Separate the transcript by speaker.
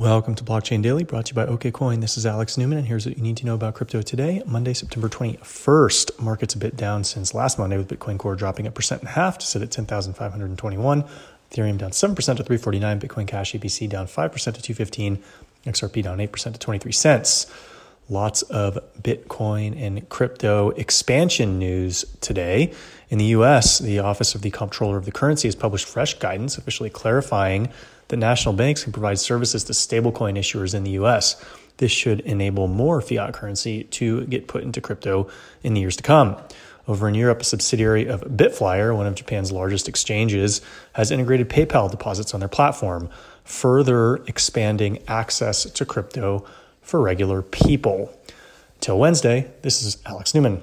Speaker 1: Welcome to Blockchain Daily, brought to you by OKCoin. This is Alex Newman, and here's what you need to know about crypto today, Monday, September 21st. Market's a bit down since last Monday, with Bitcoin Core dropping a percent and a half to sit at 10,521. Ethereum down 7% to 349. Bitcoin Cash ABC down 5% to 215. XRP down 8% to 23 cents. Lots of Bitcoin and crypto expansion news today. In the US, the Office of the Comptroller of the Currency has published fresh guidance officially clarifying that national banks can provide services to stablecoin issuers in the US. This should enable more fiat currency to get put into crypto in the years to come. Over in Europe, a subsidiary of Bitflyer, one of Japan's largest exchanges, has integrated PayPal deposits on their platform, further expanding access to crypto for regular people. Till Wednesday, this is Alex Newman.